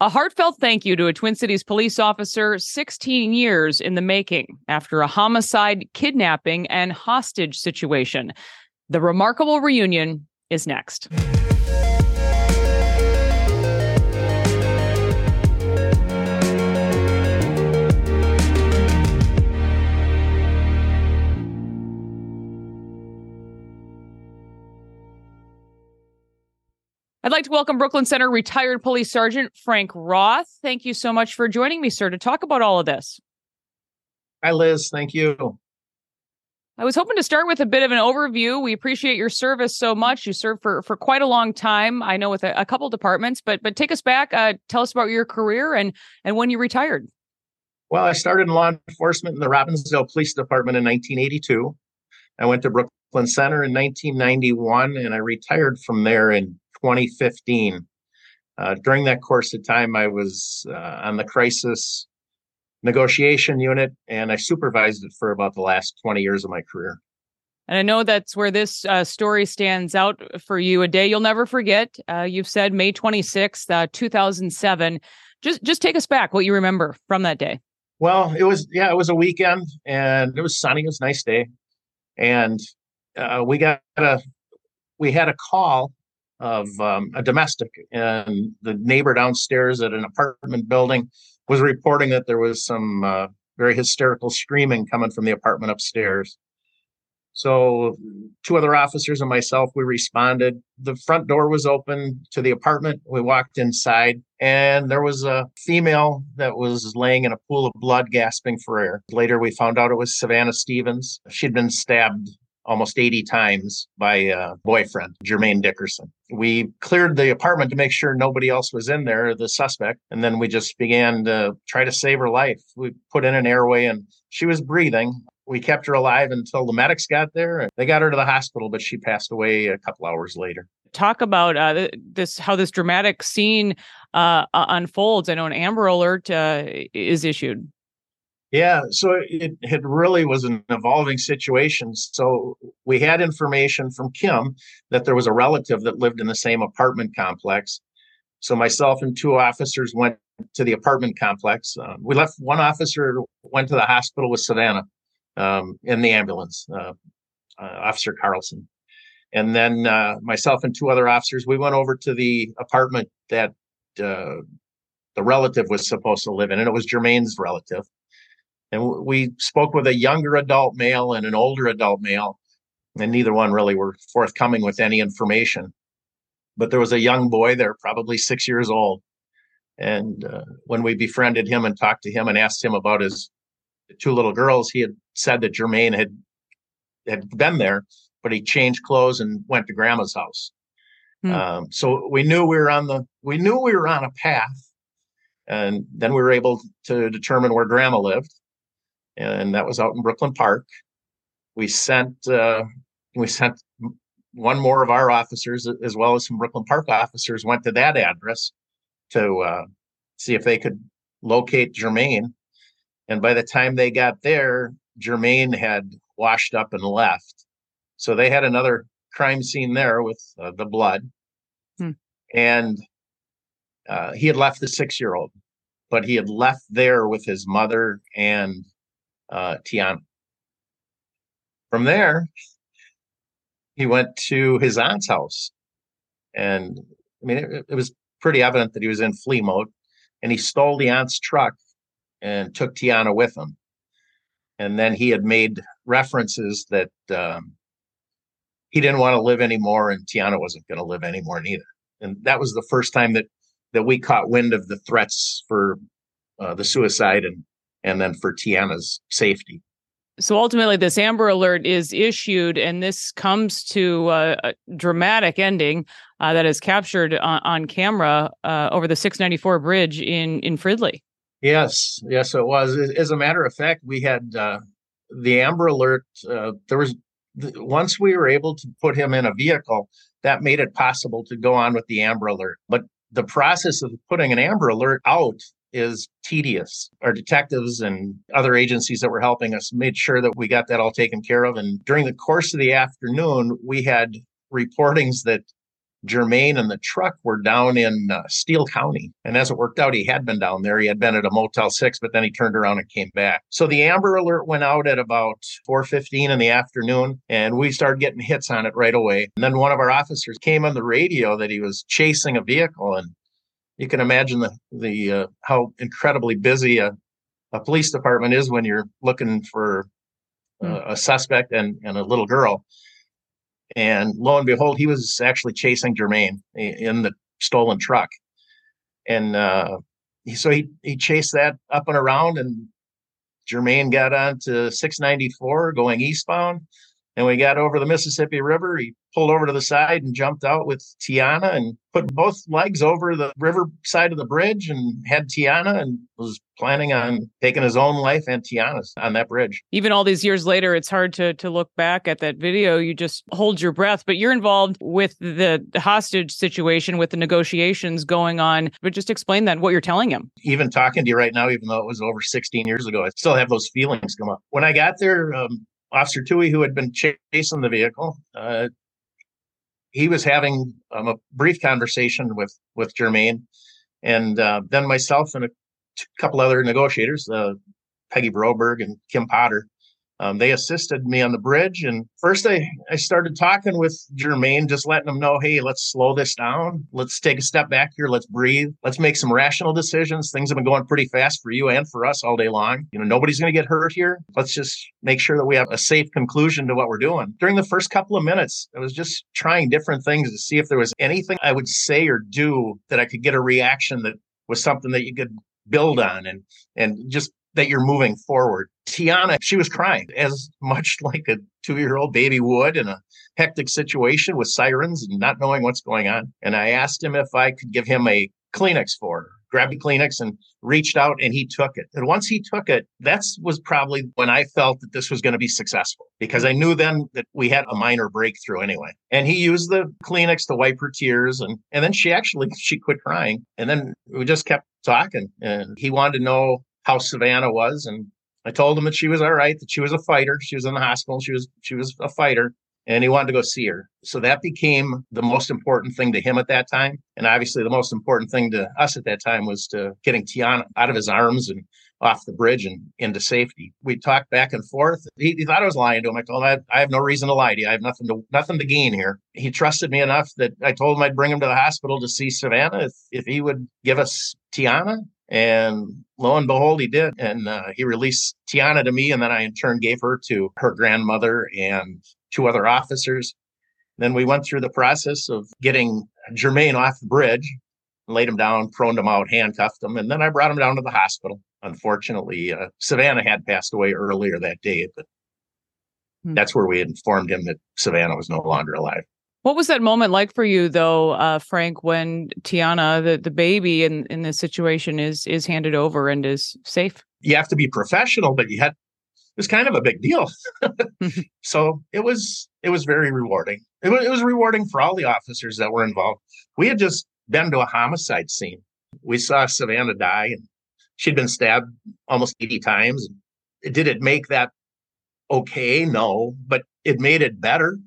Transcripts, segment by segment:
A heartfelt thank you to a Twin Cities police officer 16 years in the making after a homicide, kidnapping, and hostage situation. The remarkable reunion is next. I'd like to welcome Brooklyn Center retired police sergeant Frank Roth. Thank you so much for joining me, sir, to talk about all of this. Hi, Liz. Thank you. I was hoping to start with a bit of an overview. We appreciate your service so much. You served for, for quite a long time. I know with a, a couple departments, but but take us back. Uh, tell us about your career and and when you retired. Well, I started in law enforcement in the Robbinsdale Police Department in 1982. I went to Brooklyn Center in 1991, and I retired from there in 2015. Uh, during that course of time, I was uh, on the crisis negotiation unit and I supervised it for about the last 20 years of my career. And I know that's where this uh, story stands out for you. A day you'll never forget. Uh, you've said May 26th, uh, 2007. Just just take us back. What you remember from that day? Well, it was yeah, it was a weekend and it was sunny. It was a nice day, and uh, we got a we had a call of um, a domestic, and the neighbor downstairs at an apartment building was reporting that there was some uh, very hysterical screaming coming from the apartment upstairs. So, two other officers and myself, we responded. The front door was open to the apartment. We walked inside, and there was a female that was laying in a pool of blood, gasping for air. Later, we found out it was Savannah Stevens. She'd been stabbed almost 80 times by a boyfriend, Jermaine Dickerson. We cleared the apartment to make sure nobody else was in there, the suspect, and then we just began to try to save her life. We put in an airway and she was breathing. We kept her alive until the medics got there. They got her to the hospital, but she passed away a couple hours later. Talk about uh, this, how this dramatic scene uh, unfolds. I know an Amber Alert uh, is issued. Yeah, so it, it really was an evolving situation. So we had information from Kim that there was a relative that lived in the same apartment complex. So myself and two officers went to the apartment complex. Uh, we left one officer went to the hospital with Savannah um, in the ambulance, uh, uh, Officer Carlson, and then uh, myself and two other officers we went over to the apartment that uh, the relative was supposed to live in, and it was Jermaine's relative and we spoke with a younger adult male and an older adult male and neither one really were forthcoming with any information. But there was a young boy there probably six years old and uh, when we befriended him and talked to him and asked him about his two little girls he had said that jermaine had had been there but he changed clothes and went to grandma's house. Hmm. um, so we knew we were on the we knew we were on a path and then we were able to determine where grandma lived and that was out in Brooklyn Park. We sent uh, we sent one more of our officers, as well as some Brooklyn Park officers, went to that address to uh, see if they could locate Jermaine. And by the time they got there, Jermaine had washed up and left. So they had another crime scene there with uh, the blood. Hmm. And uh, he had left the six year old, but he had left there with his mother and uh, Tiana. From there, he went to his aunt's house. And I mean, it, it was pretty evident that he was in flee mode. And he stole the aunt's truck and took Tiana with him. And then he had made references that um, he didn't want to live anymore and Tiana wasn't going to live anymore neither. And that was the first time that that we caught wind of the threats for uh, the suicide and and then for Tiana's safety. So ultimately, this Amber Alert is issued, and this comes to uh, a dramatic ending uh, that is captured on, on camera uh, over the 694 bridge in in Fridley. Yes, yes, it was. As a matter of fact, we had uh, the Amber Alert. Uh, there was once we were able to put him in a vehicle, that made it possible to go on with the Amber Alert. But the process of putting an Amber Alert out is tedious. Our detectives and other agencies that were helping us made sure that we got that all taken care of. And during the course of the afternoon, we had reportings that Jermaine and the truck were down in uh, Steele County. And as it worked out, he had been down there. He had been at a Motel 6, but then he turned around and came back. So the Amber Alert went out at about 4.15 in the afternoon, and we started getting hits on it right away. And then one of our officers came on the radio that he was chasing a vehicle. And you can imagine the, the uh, how incredibly busy a, a police department is when you're looking for uh, a suspect and, and a little girl. And lo and behold, he was actually chasing Jermaine in the stolen truck. And uh, so he, he chased that up and around, and Jermaine got on to 694 going eastbound. And we got over the Mississippi River. He pulled over to the side and jumped out with Tiana and put both legs over the river side of the bridge and had Tiana and was planning on taking his own life and Tiana's on that bridge. Even all these years later, it's hard to to look back at that video. You just hold your breath. But you're involved with the hostage situation, with the negotiations going on. But just explain that what you're telling him. Even talking to you right now, even though it was over 16 years ago, I still have those feelings come up. When I got there, um, Officer Tui, who had been chasing the vehicle, uh, he was having um, a brief conversation with with Jermaine, and uh, then myself and a couple other negotiators, uh, Peggy Broberg and Kim Potter, um, they assisted me on the bridge. And first, I, I started talking with Jermaine, just letting him know, hey, let's slow this down. Let's take a step back here. Let's breathe. Let's make some rational decisions. Things have been going pretty fast for you and for us all day long. You know, nobody's going to get hurt here. Let's just make sure that we have a safe conclusion to what we're doing. During the first couple of minutes, I was just trying different things to see if there was anything I would say or do that I could get a reaction that was something that you could build on and and just that you're moving forward. Tiana, she was crying as much like a two year old baby would in a hectic situation with sirens and not knowing what's going on. And I asked him if I could give him a Kleenex for her. Grabbed a Kleenex and reached out and he took it. And once he took it, that was probably when I felt that this was going to be successful because I knew then that we had a minor breakthrough anyway. And he used the Kleenex to wipe her tears and and then she actually she quit crying. And then we just kept talking and he wanted to know how Savannah was. And I told him that she was all right, that she was a fighter. She was in the hospital. She was she was a fighter. And he wanted to go see her. So that became the most important thing to him at that time. And obviously the most important thing to us at that time was to getting Tiana out of his arms and off the bridge and into safety. We talked back and forth. He, he thought I was lying to him. I told him I have, I have, no reason to lie to you. I have nothing to nothing to gain here. He trusted me enough that I told him I'd bring him to the hospital to see Savannah if, if he would give us Tiana. And lo and behold, he did. And uh, he released Tiana to me. And then I, in turn, gave her to her grandmother and two other officers. Then we went through the process of getting Jermaine off the bridge, laid him down, proned him out, handcuffed him. And then I brought him down to the hospital. Unfortunately, uh, Savannah had passed away earlier that day, but hmm. that's where we informed him that Savannah was no longer alive. What was that moment like for you, though, uh, Frank, when Tiana, the, the baby in, in this situation, is is handed over and is safe? You have to be professional, but you had it was kind of a big deal. so it was it was very rewarding. It was, it was rewarding for all the officers that were involved. We had just been to a homicide scene. We saw Savannah die, and she'd been stabbed almost 80 times. Did it make that okay? No, but it made it better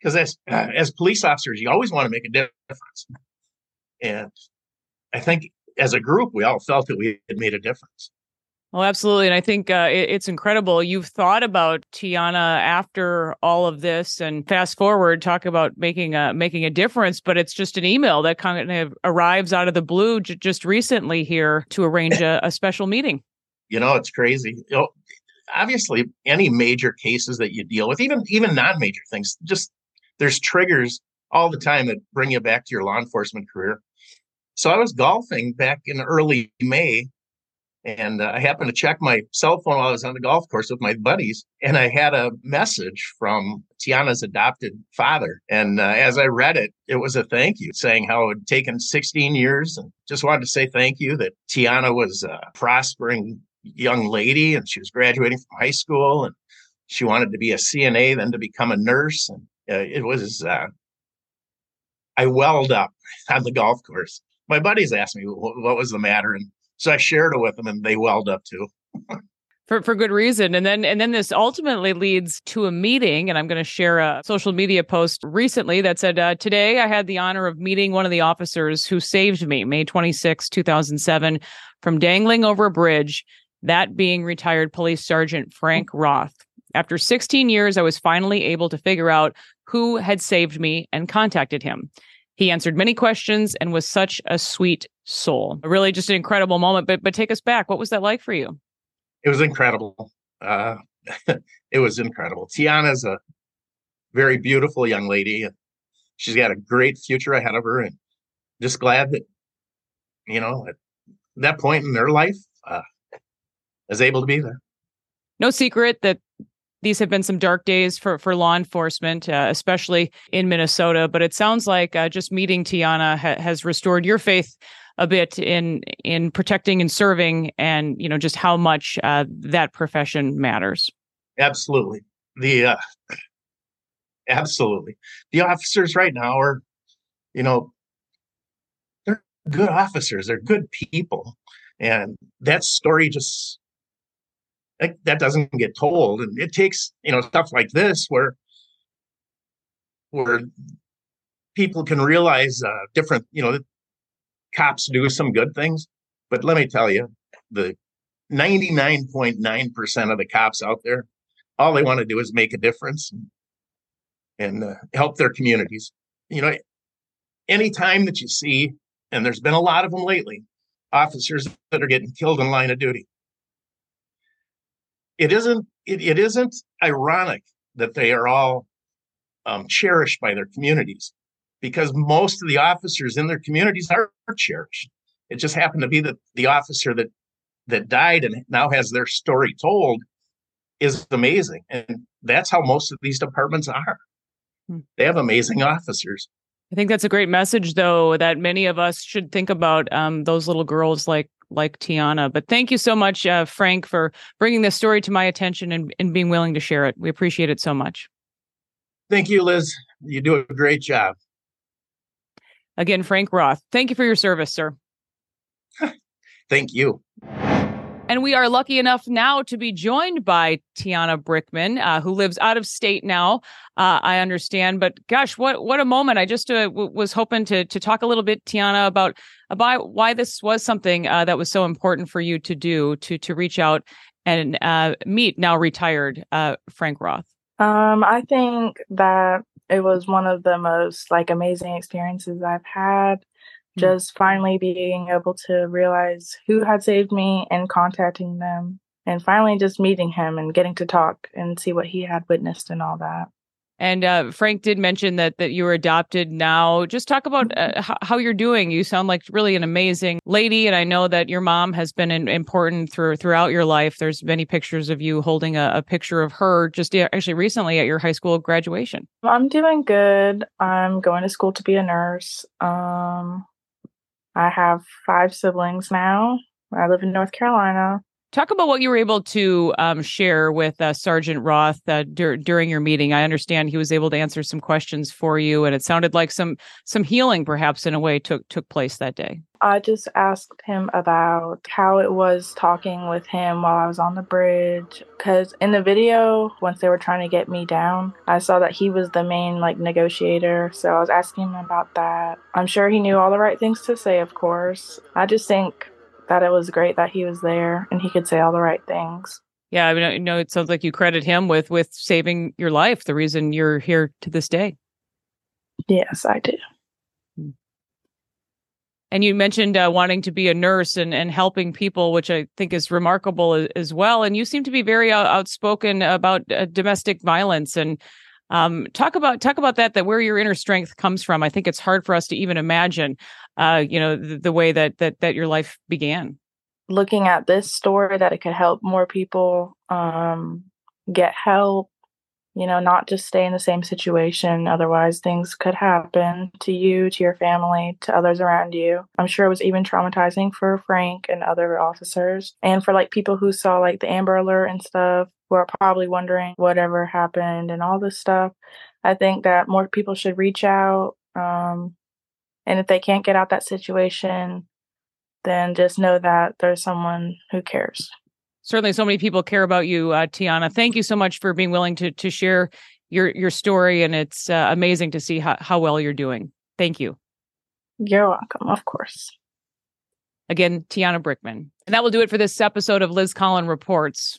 because as uh, as police officers, you always want to make a difference. And I think as a group, we all felt that we had made a difference. Oh, absolutely. And I think uh, it, it's incredible. You've thought about Tiana after all of this and fast forward, talk about making a, making a difference, but it's just an email that kind of arrives out of the blue j- just recently here to arrange a, a special meeting. You know, it's crazy. You know, obviously any major cases that you deal with, even, even non-major things, just there's triggers all the time that bring you back to your law enforcement career. So I was golfing back in early May and uh, I happened to check my cell phone while I was on the golf course with my buddies, and I had a message from Tiana's adopted father. And uh, as I read it, it was a thank you saying how it had taken 16 years and just wanted to say thank you that Tiana was a prospering young lady and she was graduating from high school and she wanted to be a CNA, then to become a nurse. And it was uh, I welled up on the golf course. My buddies asked me what, what was the matter, and so I shared it with them, and they welled up too. for for good reason and then and then this ultimately leads to a meeting and i'm going to share a social media post recently that said uh, today i had the honor of meeting one of the officers who saved me may 26 2007 from dangling over a bridge that being retired police sergeant frank roth after 16 years i was finally able to figure out who had saved me and contacted him he answered many questions and was such a sweet soul really just an incredible moment but but take us back what was that like for you it was incredible. Uh, it was incredible. Tiana's a very beautiful young lady, she's got a great future ahead of her. And just glad that you know at that point in her life, uh, is able to be there. No secret that these have been some dark days for for law enforcement, uh, especially in Minnesota. But it sounds like uh, just meeting Tiana ha- has restored your faith a bit in in protecting and serving, and you know just how much uh, that profession matters. Absolutely, the uh, absolutely the officers right now are, you know, they're good officers. They're good people, and that story just that, that doesn't get told, and it takes you know stuff like this where where people can realize uh, different you know cops do some good things, but let me tell you, the 99.9% of the cops out there, all they want to do is make a difference and uh, help their communities. You know, anytime that you see, and there's been a lot of them lately, officers that are getting killed in line of duty. It isn't. It, it isn't ironic that they are all um, cherished by their communities because most of the officers in their communities are cherished. It just happened to be that the officer that that died and now has their story told is amazing. And that's how most of these departments are. Hmm. They have amazing officers. I think that's a great message, though, that many of us should think about um, those little girls like like Tiana. But thank you so much, uh, Frank, for bringing this story to my attention and, and being willing to share it. We appreciate it so much. Thank you, Liz. You do a great job. Again, Frank Roth, thank you for your service, sir. thank you. And we are lucky enough now to be joined by Tiana Brickman, uh, who lives out of state now. Uh, I understand, but gosh, what what a moment! I just uh, w- was hoping to to talk a little bit, Tiana, about about why this was something uh, that was so important for you to do to to reach out and uh, meet now retired uh, Frank Roth. Um, I think that it was one of the most like amazing experiences I've had. Mm-hmm. Just finally being able to realize who had saved me and contacting them, and finally just meeting him and getting to talk and see what he had witnessed and all that. And uh, Frank did mention that that you were adopted now. Just talk about uh, how, how, you're doing. You sound like really an amazing lady, and I know that your mom has been in, important through throughout your life. There's many pictures of you holding a, a picture of her just actually recently at your high school graduation. I'm doing good. I'm going to school to be a nurse. Um, I have five siblings now. I live in North Carolina. Talk about what you were able to um, share with uh, Sergeant Roth uh, dur- during your meeting. I understand he was able to answer some questions for you, and it sounded like some some healing, perhaps in a way, took took place that day. I just asked him about how it was talking with him while I was on the bridge. Because in the video, once they were trying to get me down, I saw that he was the main like negotiator. So I was asking him about that. I'm sure he knew all the right things to say, of course. I just think that it was great that he was there and he could say all the right things. Yeah, I mean, you know, it sounds like you credit him with with saving your life. The reason you're here to this day. Yes, I do. Hmm. And you mentioned uh, wanting to be a nurse and, and helping people, which I think is remarkable as, as well. And you seem to be very out, outspoken about uh, domestic violence and um, talk about talk about that. That where your inner strength comes from. I think it's hard for us to even imagine uh, you know, the, the way that that that your life began. Looking at this story, that it could help more people um, get help. You know, not just stay in the same situation. Otherwise, things could happen to you, to your family, to others around you. I'm sure it was even traumatizing for Frank and other officers, and for like people who saw like the Amber Alert and stuff, who are probably wondering whatever happened and all this stuff. I think that more people should reach out. Um, and if they can't get out that situation, then just know that there's someone who cares. Certainly, so many people care about you, uh, Tiana. Thank you so much for being willing to to share your your story, and it's uh, amazing to see how, how well you're doing. Thank you. You're welcome, of course. Again, Tiana Brickman. And that will do it for this episode of Liz Collin Reports.